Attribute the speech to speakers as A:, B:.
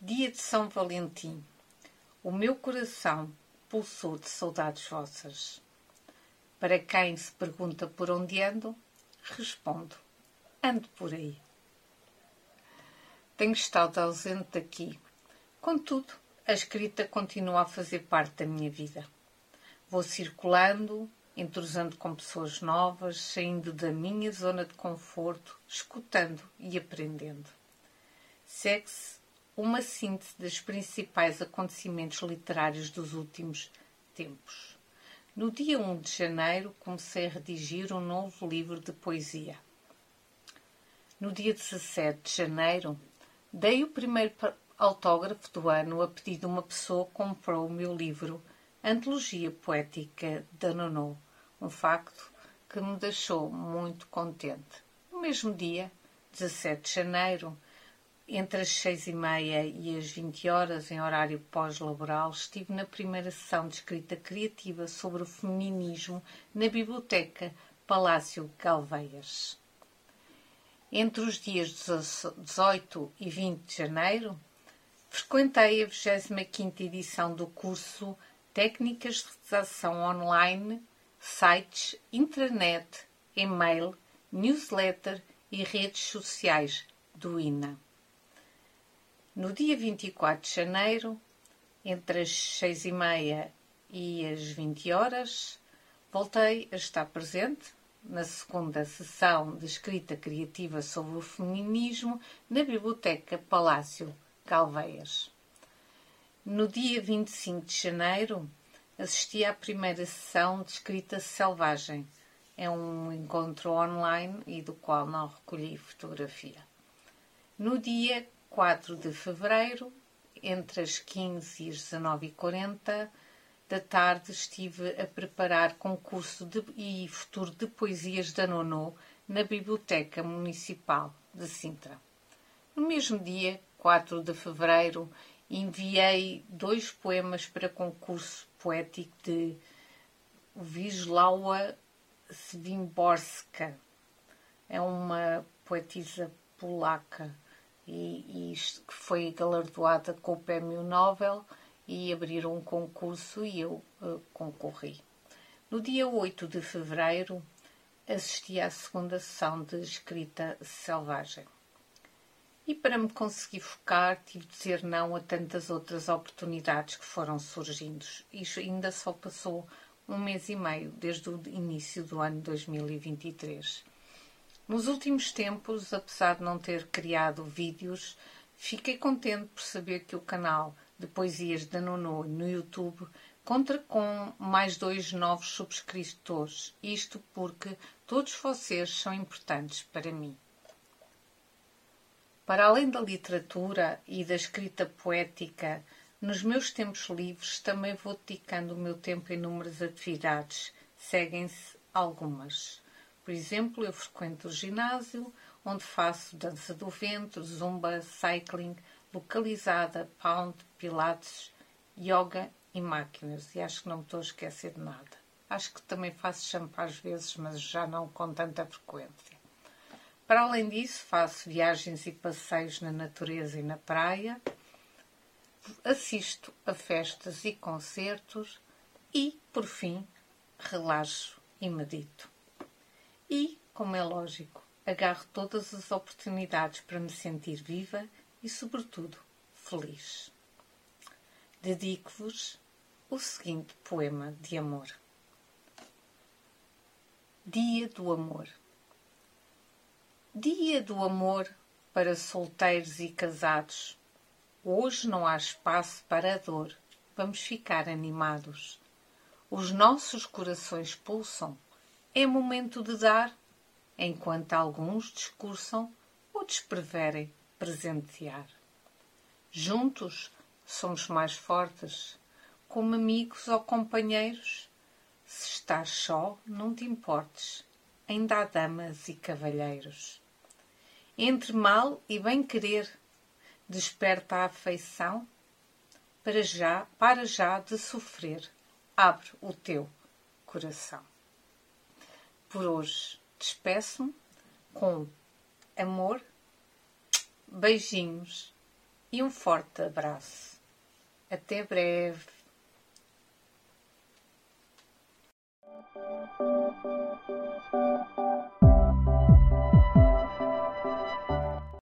A: Dia de São Valentim. O meu coração pulsou de saudades vossas. Para quem se pergunta por onde ando, respondo: ando por aí. Tenho estado ausente daqui. Contudo, a escrita continua a fazer parte da minha vida. Vou circulando, entrosando com pessoas novas, saindo da minha zona de conforto, escutando e aprendendo. Segue-se uma síntese dos principais acontecimentos literários dos últimos tempos. No dia 1 de janeiro, comecei a redigir um novo livro de poesia. No dia 17 de janeiro, dei o primeiro autógrafo do ano a pedido de uma pessoa que comprou o meu livro Antologia Poética da Nono, um facto que me deixou muito contente. No mesmo dia, 17 de janeiro, entre as seis e meia e as vinte horas, em horário pós-laboral, estive na primeira sessão de escrita criativa sobre o feminismo na Biblioteca Palácio Galveias. Entre os dias 18 e 20 de janeiro, frequentei a 25 edição do curso Técnicas de Redação Online, sites, intranet, e-mail, newsletter e redes sociais do INA. No dia 24 de janeiro, entre as seis e meia e as 20 horas, voltei a estar presente na segunda sessão de escrita criativa sobre o feminismo na Biblioteca Palácio Calveias. No dia 25 de janeiro, assisti à primeira sessão de escrita selvagem. É um encontro online e do qual não recolhi fotografia. No dia 4 de fevereiro, entre as 15 e as 19h40 da tarde, estive a preparar concurso de, e futuro de poesias da Nono na Biblioteca Municipal de Sintra. No mesmo dia, 4 de fevereiro, enviei dois poemas para concurso poético de Wisława Swimborska. É uma poetisa polaca e, e foi galardoada com o Prémio Nobel e abriram um concurso e eu uh, concorri. No dia 8 de fevereiro assisti à segunda sessão de escrita selvagem. E para me conseguir focar, tive de dizer não a tantas outras oportunidades que foram surgindo. Isto ainda só passou um mês e meio desde o início do ano 2023. Nos últimos tempos, apesar de não ter criado vídeos, fiquei contente por saber que o canal de poesias da Nono no YouTube conta com mais dois novos subscritores. Isto porque todos vocês são importantes para mim. Para além da literatura e da escrita poética, nos meus tempos livres também vou dedicando o meu tempo a inúmeras atividades. Seguem-se algumas. Por exemplo, eu frequento o ginásio, onde faço dança do vento, zumba, cycling, localizada, pound, pilates, yoga e máquinas. E acho que não me estou a esquecer de nada. Acho que também faço shampoo às vezes, mas já não com tanta frequência. Para além disso, faço viagens e passeios na natureza e na praia, assisto a festas e concertos e, por fim, relaxo e medito. E, como é lógico, agarro todas as oportunidades para me sentir viva e, sobretudo, feliz. Dedico-vos o seguinte poema de amor. Dia do Amor. Dia do amor para solteiros e casados. Hoje não há espaço para a dor. Vamos ficar animados. Os nossos corações pulsam é momento de dar, enquanto alguns discursam, outros preferem presentear. Juntos somos mais fortes, como amigos ou companheiros. Se estás só, não te importes, ainda há damas e cavalheiros entre mal e bem querer, desperta a afeição, para já, para já de sofrer, abre o teu coração. Por hoje despeço-me com amor, beijinhos e um forte abraço. Até breve.